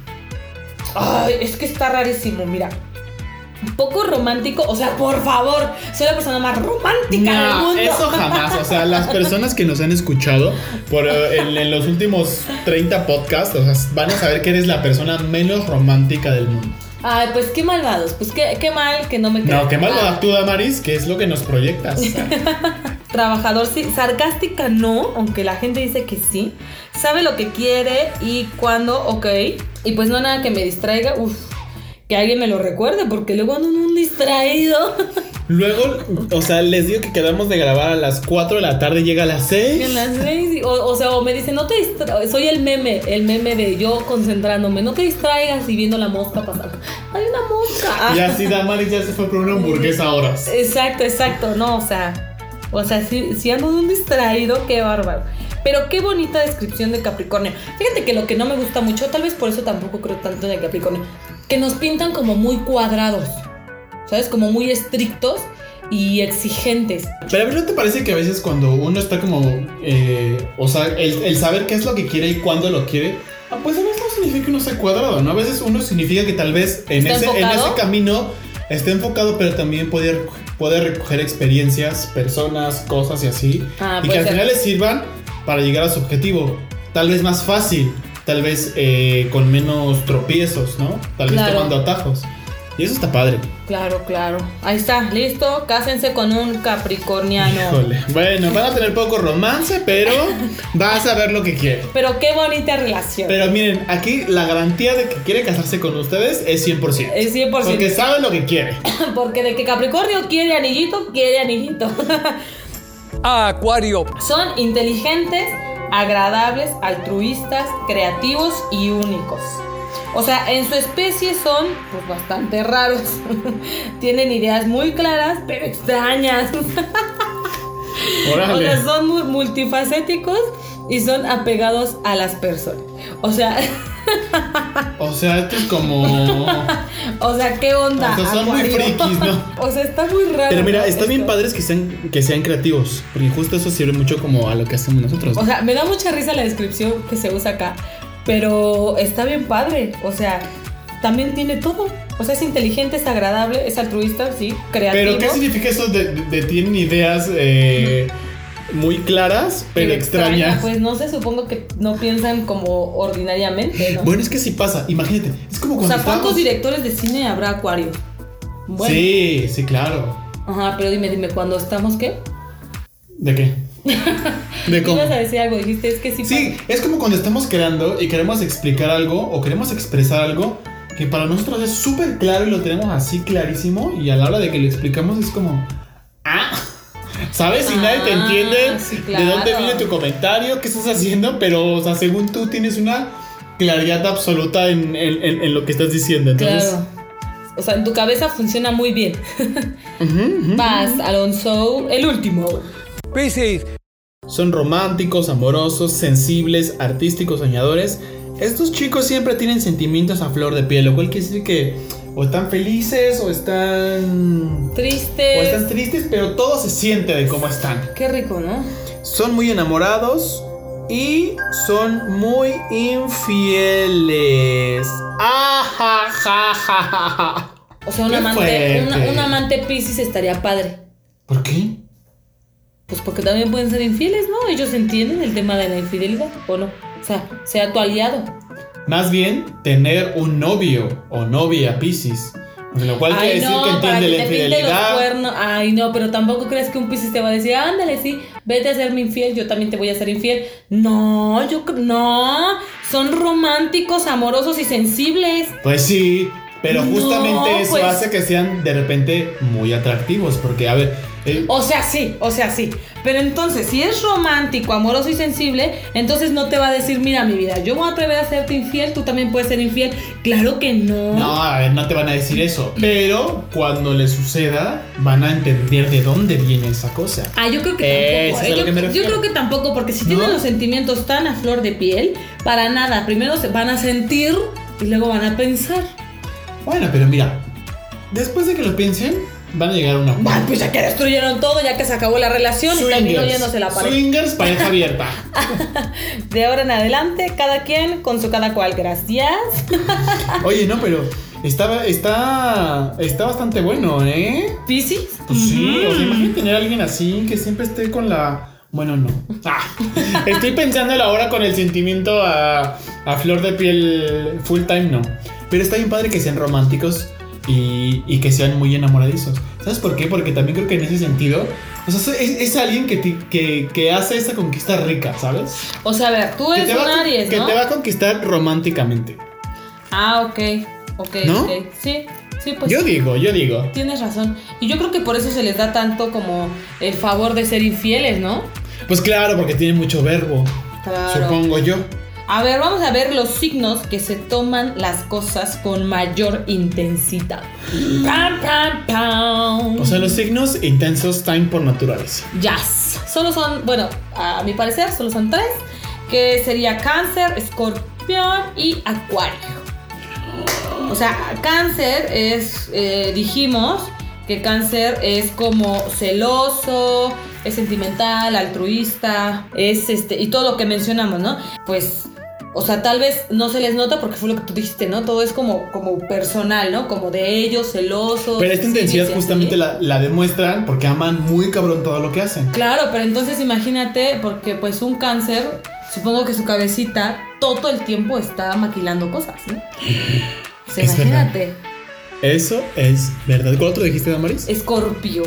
Ay, es que está rarísimo, mira. Poco romántico, o sea, por favor, soy la persona más romántica del mundo. eso jamás. O sea, las personas que nos han escuchado por, eh, en, en los últimos 30 podcasts, o sea, van a saber que eres la persona menos romántica del mundo. Ay, pues qué malvados, pues qué, qué mal que no me No, qué mal Ah, tú, Damaris, que es lo que nos proyectas. O sea, Trabajador, sí. Sarcástica no, aunque la gente dice que sí. Sabe lo que quiere y cuándo, ok. Y pues no nada que me distraiga. Uf, que alguien me lo recuerde, porque luego ando en un distraído. Luego, o sea, les digo que quedamos de grabar a las 4 de la tarde llega a las 6. En las seis, y- o, o sea, o me dicen, no te distraigas. Soy el meme, el meme de yo concentrándome. No te distraigas y viendo la mosca pasar. Hay una mosca. Y así Damaris ya se fue por una hamburguesa a horas. Exacto, exacto, no, o sea, o sea, si, si ando de un distraído, qué bárbaro. Pero qué bonita descripción de Capricornio. Fíjate que lo que no me gusta mucho, tal vez por eso tampoco creo tanto en el Capricornio, que nos pintan como muy cuadrados, ¿sabes? Como muy estrictos y exigentes. Pero a ver, ¿no te parece que a veces cuando uno está como, eh, o sea, el, el saber qué es lo que quiere y cuándo lo quiere, ah, pues a veces no significa que uno sea cuadrado, ¿no? A veces uno significa que tal vez en, ¿Está ese, en ese camino esté enfocado, pero también puede, puede recoger experiencias, personas, cosas y así, Ah, y que puede al ser. final le sirvan para llegar a su objetivo. Tal vez más fácil, tal vez eh, con menos tropiezos, ¿no? Tal vez Claro. tomando atajos. Y eso está padre. Claro, claro. Ahí está, listo. Cásense con un capricorniano. Híjole. Bueno, van a tener poco romance, pero vas a ver lo que quiere. Pero qué bonita relación. Pero miren, aquí la garantía de que quiere casarse con ustedes es 100%. Es 100%. Porque sabe lo que quiere. Porque de que Capricornio quiere anillito, quiere anillito. Acuario, Son inteligentes, agradables, altruistas, creativos y únicos. O sea, en su especie son pues bastante raros. Tienen ideas muy claras, pero extrañas. o sea, son multifacéticos y son apegados a las personas. O sea, O sea, esto es como. o sea, ¿qué onda? O sea, son muy frikis, ¿no? o sea, está muy raro. Pero mira, ¿no? está bien padres que sean, que sean creativos. Porque justo eso sirve mucho como a lo que hacemos nosotros. O sea, me da mucha risa la descripción que se usa acá, pero está bien padre. O sea, también tiene todo. O sea, es inteligente, es agradable, es altruista, sí, creativo. pero ¿qué significa eso de, de- de tienen ideas eh, muy claras, pero extrañas? Pues no sé, supongo que no piensan como ordinariamente, ¿no? Bueno, es que sí pasa. Imagínate. Es como o cuando sea, ¿cuántos estábamos- directores de cine habrá Acuario? Bueno. Sí, sí, claro. Ajá, pero dime, dime, ¿cuándo estamos qué? ¿De qué? ¿De cómo? Ibas a decir algo, dijiste, es que sí. Sí, es como cuando estamos creando y queremos explicar algo o queremos expresar algo que para nosotros es súper claro y lo tenemos así clarísimo y a la hora de que lo explicamos es como, ah, ¿sabes? Si nadie te Ah, entiende sí, de dónde viene tu comentario, qué estás haciendo, pero, o sea, según tú tienes una claridad absoluta en, en- en- en lo que estás diciendo. Entonces, Claro. O sea, en tu cabeza funciona muy bien. Vas, Alonso, el último. Piscis, Son románticos, amorosos, sensibles, artísticos, soñadores. Estos chicos siempre tienen sentimientos a flor de piel, lo cual quiere decir que o están felices o están o Tristes. están tristes, pero todo se siente de cómo están. Qué rico, ¿no? Son muy enamorados, y son muy infieles. Ah, ja, ja, ja, ja, ja. O sea, un amante, una- un amante Pisces estaría padre. ¿Por qué? Pues porque también pueden ser infieles, ¿no? Ellos entienden el tema de la infidelidad, ¿o no? O sea, sea tu aliado. Más bien, tener un novio o novia Piscis. Lo cual quiere decir que entiende que la infidelidad. Ay, no, pero tampoco crees que un Piscis te va a decir, ándale, sí, vete a serme infiel, yo también te voy a ser infiel. No, yo cre- no. Son románticos, amorosos y sensibles. Pues sí, pero No, justamente eso pues- hace que sean de repente muy atractivos. Porque, a ver, eh, O sea, sí, o sea, sí. Pero entonces, si es romántico, amoroso y sensible, entonces no te va a decir, mira mi vida, yo voy a atrever a serte infiel, tú también puedes ser infiel. Claro que no. no, a ver, no te van a decir eso. Pero cuando le suceda, van a entender de dónde viene esa cosa. Ah, yo creo que tampoco. ¿eh? Yo, que me yo creo que tampoco, porque si ¿No? tienen los sentimientos tan a flor de piel, para nada. Primero se van a sentir y luego van a pensar. Bueno, pero mira, después de que lo piensen, van a llegar a una. Ay, pues ya que destruyeron todo, ya que se acabó la relación y terminó yéndose la pareja. Swingers, pareja abierta. De ahora en adelante, cada quien con su cada cual. Gracias. Oye, no, pero estaba, está, está bastante bueno, ¿eh? ¿Piscis? Pues sí, o sea, imagínate tener a alguien así que siempre esté con la. Bueno, no. Ah, estoy pensando ahora con el sentimiento a, a flor de piel full time, no. Pero está bien padre que sean románticos y, y que sean muy enamoradizos. ¿Sabes por qué? Porque también creo que en ese sentido, o sea, es, es alguien que, que, que hace esa conquista rica, ¿sabes? O sea, a ver, tú eres un Aries, que te va a conquistar románticamente. Ah, ok. Ok, ¿No? ok. Sí, sí, pues. Yo digo, yo digo. Tienes razón. Y yo creo que por eso se les da tanto como el favor de ser infieles, ¿no? Pues claro, porque tiene mucho verbo. Claro. Supongo yo. A ver, vamos a ver los signos que se toman las cosas con mayor intensidad. Pam, pam, pam. O sea, los signos intensos time por naturaleza. Jazz. Solo son, bueno, a mi parecer, solo son tres. Que sería cáncer, escorpión y acuario. O sea, cáncer es, eh, dijimos que cáncer es como celoso, es sentimental, altruista, es este, y todo lo que mencionamos, ¿no? Pues, o sea, tal vez no se les nota porque fue lo que tú dijiste, ¿no? Todo es como, como personal, ¿no? Como de ellos, celosos. Pero esta intensidad justamente la, la demuestran porque aman muy cabrón todo lo que hacen. Claro, pero entonces imagínate, porque pues un cáncer, supongo que su cabecita todo el tiempo está maquilando cosas, ¿no? Imagínate, Eso es verdad. ¿Cuál otro dijiste, Damaris? Escorpio.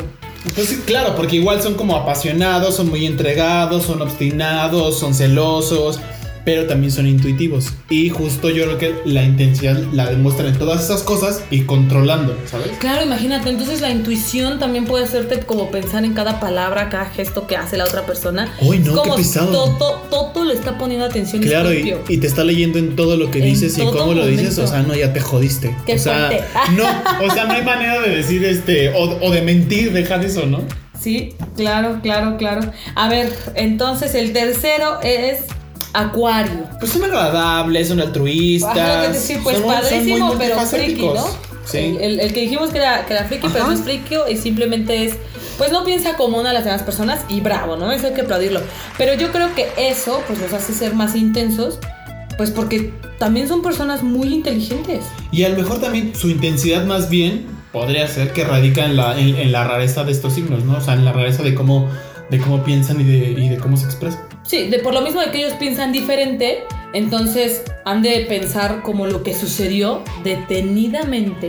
Pues sí, claro, porque igual son como apasionados, son muy entregados, son obstinados, son celosos, pero también son intuitivos. Y justo yo creo que la intensidad la demuestran en todas esas cosas y controlando, ¿sabes? Claro, imagínate, entonces la intuición también puede hacerte como pensar en cada palabra, cada gesto que hace la otra persona. Uy, no, como qué pesado. Toto, Toto le está poniendo atención Claro, y, te está leyendo en todo lo que En dices y cómo lo dices, momento. o sea, no, ya te jodiste. Qué o sea, no, o sea, no hay manera de decir este, o, o de mentir, dejar eso, ¿no? Sí, claro, claro, claro. A ver, entonces el tercero es Acuario. Pues son agradables, son altruistas. Ajá, que decir, pues son muy- son muy padrísimo, pero friki. ¿no? Sí. El, el- que dijimos que era, que era friki, pero Ajá. no es friki y simplemente es, pues no piensa como una de las demás personas y bravo, ¿no? Eso hay que aplaudirlo. Pero yo creo que eso, pues los hace ser más intensos, pues porque también son personas muy inteligentes. Y a lo mejor también su intensidad más bien podría ser que radica en la, en, en la rareza de estos signos, ¿no? O sea, en la rareza de cómo, de cómo piensan y de, y de cómo se expresan. Sí, de por lo mismo de que ellos piensan diferente, entonces han de pensar como lo que sucedió detenidamente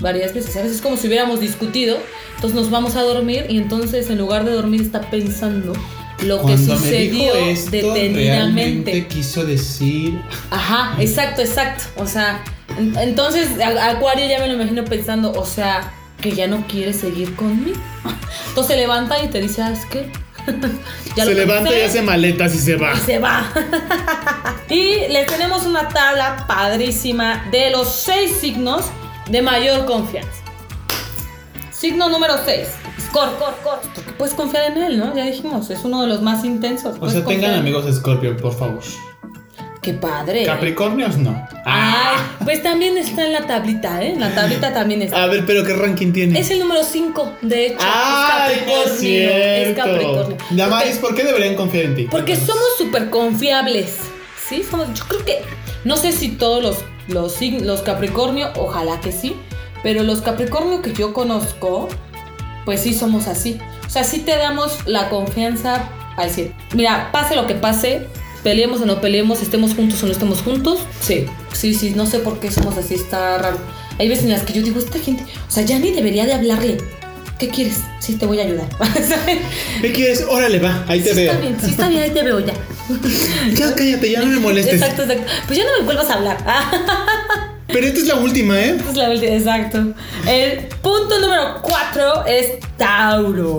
varias veces. A veces es como si hubiéramos discutido, entonces nos vamos a dormir y entonces en lugar de dormir está pensando lo que Cuando me sucedió dijo esto, detenidamente. realmente quiso decir... Ajá, exacto, exacto. O sea, en- entonces a- Acuario ya me lo imagino pensando, o sea, que ya no quiere seguir conmigo. Entonces se levanta y te dice, ¿sabes qué? Ya se lo levanta pensé". y hace maletas y se va. y se va. y les tenemos una tabla padrísima de los seis signos de mayor confianza. Signo número 6. Scor, cor, cor. Porque puedes confiar en él, ¿no? Ya dijimos, es uno de los más intensos. O sea, confiar tengan amigos Scorpio, por favor. Qué padre. Capricornios no. Ay, pues también está en la tablita, ¿eh? En la tablita también está. A ver, pero ¿qué ranking tiene? Es el número 5, de hecho. Ay, es no es Capricornio. cierto. Es Capricornio. Damaris, ¿por qué deberían confiar en ti? Porque somos súper confiables. Sí, somos. Yo creo que. No sé si todos los, los, los Capricornio, ojalá que sí. Pero los Capricornio que yo conozco, pues sí somos así. O sea, sí te damos la confianza al 100. Mira, pase lo que pase, peleemos o no peleemos, estemos juntos o no estemos juntos. Sí, sí, sí, no sé por qué somos así, está raro. Hay veces en las que yo digo, esta gente, o sea, ya ni debería de hablarle. ¿Qué quieres? Sí, te voy a ayudar. ¿Qué quieres? Órale, va, ahí te Sí, veo. está bien, sí, está bien, ahí te veo ya. Ya cállate, ya no me molestes. Exacto, exacto. Pues ya no me vuelvas a hablar. Pero esta es la última, ¿eh? Esa es la última, exacto. El punto número 4 es Tauro.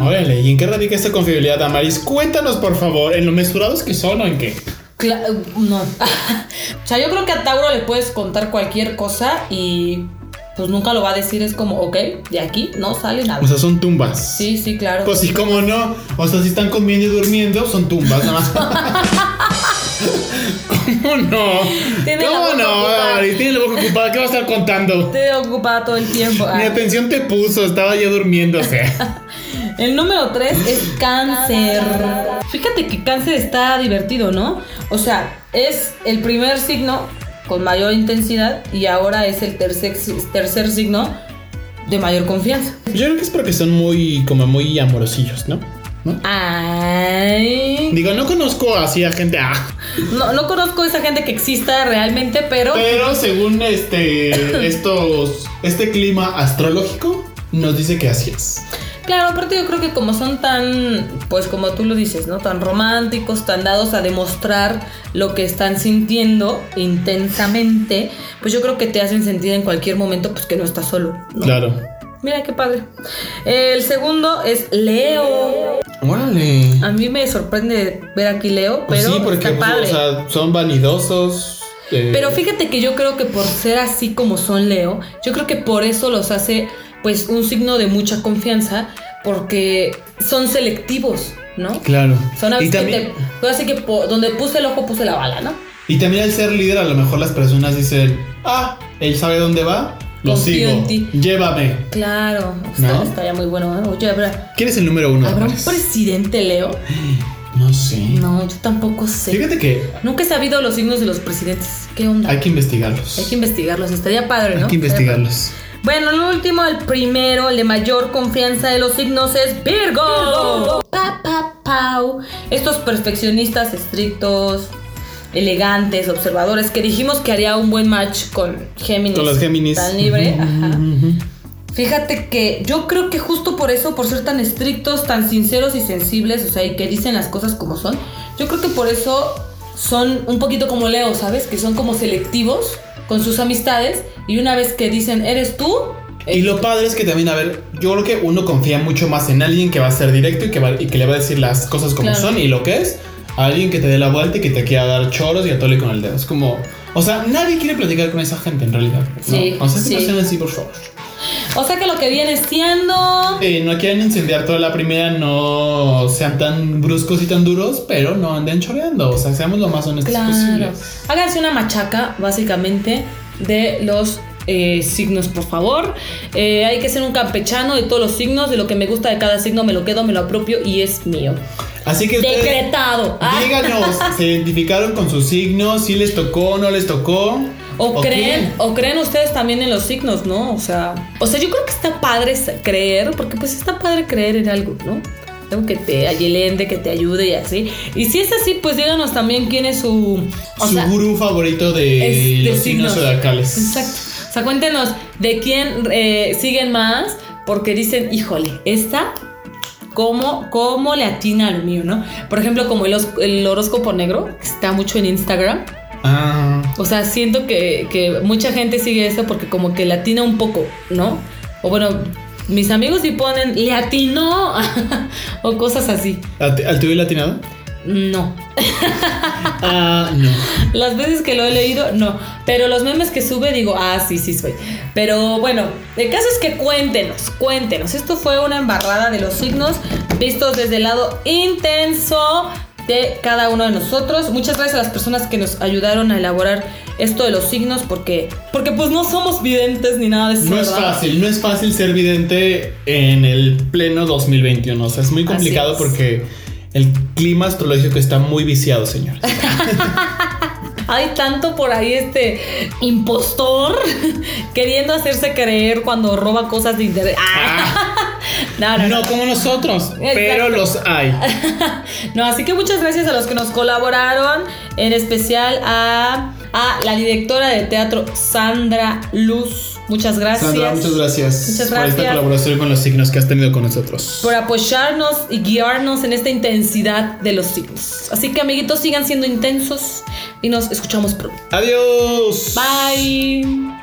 Órale, ¿y en qué radica esta confiabilidad, Damaris? Cuéntanos, por favor, ¿en lo mesurados que son o en qué? Cla- no. o sea, yo creo que a Tauro le puedes contar cualquier cosa y pues nunca lo va a decir. Es como, ok, de aquí no sale nada. O sea, son tumbas. Sí, sí, claro. Pues sí, cómo no. O sea, si están comiendo y durmiendo, son tumbas, nada más. ¿Cómo no? Tiene ¿Cómo no. Damaris? Tiene la boca ocupada. ¿Qué va a estar contando? Te ocupada todo el tiempo. Ah. atención te puso, estaba ya durmiéndose. El número 3 es cáncer. Fíjate que cáncer está divertido, ¿no? O sea, es el primer signo con mayor intensidad y ahora es el tercer, tercer signo de mayor confianza. Yo creo que es porque son muy, como muy amorosillos, ¿no? ¿No? Ay. Digo, no conozco así a gente. Ah, No, no conozco esa gente que exista realmente, pero... pero según este, estos, este clima astrológico, nos dice que así es. Claro, aparte yo creo que como son tan, pues como tú lo dices, ¿no? Tan románticos, tan dados a demostrar lo que están sintiendo intensamente, pues yo creo que te hacen sentir en cualquier momento pues que no estás solo. ¿no? Claro. Mira qué padre. El segundo es Leo. Órale. A mí me sorprende ver aquí Leo, Pues pero sí, porque está pues, padre. o sea, son vanidosos. eh, Pero fíjate que yo creo que por ser así como son Leo, yo creo que por eso los hace pues un signo de mucha confianza, porque son selectivos, ¿no? Claro. Son y, aves que también, te- así que donde puse el ojo puse la bala, ¿no? y también al ser líder, a lo mejor las personas dicen, ah, él sabe dónde va, lo Confío sigo. en ti. Llévame. Claro, está- ¿No? estaría muy bueno. ¿eh? Oye, ¿habrá, ¿Quién es el número uno? ¿habrá un presidente Leo? No sé. No, yo tampoco sé. Fíjate que Nunca he sabido los signos de los presidentes. ¿Qué onda? hay que investigarlos. Hay que investigarlos, estaría padre, ¿no? Hay que investigarlos. Bueno, el último, el primero, el de mayor confianza de los signos es Virgo. Pa, pa, pau. Estos perfeccionistas estrictos, elegantes, observadores, que dijimos que haría un buen match con Géminis. Con los Géminis. Tan libre. Ajá. Fíjate que yo creo que justo por eso, por ser tan estrictos, tan sinceros y sensibles, o sea, y que dicen las cosas como son, yo creo que por eso son un poquito como Leo, ¿sabes? Que son como selectivos con sus amistades y una vez que dicen, ¿eres tú? Y lo padre es que también, a ver, yo creo que uno confía mucho más en alguien que va a ser directo y que, va- y que le va a decir las cosas como Claro. son y lo que es, a alguien que te dé la vuelta y que te quiera dar choros y atole con el dedo. Es como, o sea, nadie quiere platicar con esa gente en realidad. ¿no? Sí, O sea, que sí. no sean así, por favor. O sea que lo que viene siendo... Eh, no quieren incendiar toda la primera, no sean tan bruscos y tan duros, pero no anden choreando. O sea, seamos lo más honestos Claro. posibles. Háganse una machaca, básicamente, de los eh, signos, por favor. Eh, hay que ser un campechano de todos los signos, de lo que me gusta de cada signo, me lo quedo, me lo apropio y es mío. Así que Decretado. Ah. díganos, ¿se identificaron con sus signos? ¿Si les tocó no les tocó? O creen, o creen ustedes también en los signos, ¿no? O sea, o sea, yo creo que está padre creer, porque pues está padre creer en algo, ¿no? Algo que te ayelende, que te ayude y así. Y si es así, pues díganos también quién es su... o su sea, gurú favorito de los signos zodiacales. Exacto. O sea, cuéntenos de quién eh, siguen más, porque dicen, híjole, esta, ¿cómo, cómo le atina a lo mío, no? Por ejemplo, como el, el horóscopo negro, que está mucho en Instagram. Ah, O sea, siento que, que mucha gente sigue eso porque como que le atina un poco, ¿no? O bueno, mis amigos sí ponen, le atinó, o cosas así. ¿al tuyo latinado? No. Ah, no. Las veces que lo he leído, no. Pero los memes que sube, digo, ah, sí, sí soy. Pero bueno, el caso es que cuéntenos, cuéntenos. Esto fue una embarrada de los signos vistos desde el lado intenso de cada uno de nosotros. Muchas gracias a las personas que nos ayudaron a elaborar esto de los signos porque porque pues no somos videntes ni nada de eso. No es fácil, no es fácil ser vidente en el pleno 2021. O sea, es muy complicado es. porque el clima astrológico está muy viciado, señores. Hay tanto por ahí este impostor queriendo hacerse creer cuando roba cosas de internet. Ah. No, no, no. No como nosotros, pero los hay. No, así que muchas gracias a los que nos colaboraron, en especial a, a la directora de teatro Sandra Luz. Muchas gracias. Sandra, muchas gracias, Muchas por esta gracias. colaboración con los signos que has tenido con nosotros. por apoyarnos y guiarnos en esta intensidad de los signos. Así que amiguitos, sigan siendo intensos y nos escuchamos pronto. Adiós. Bye.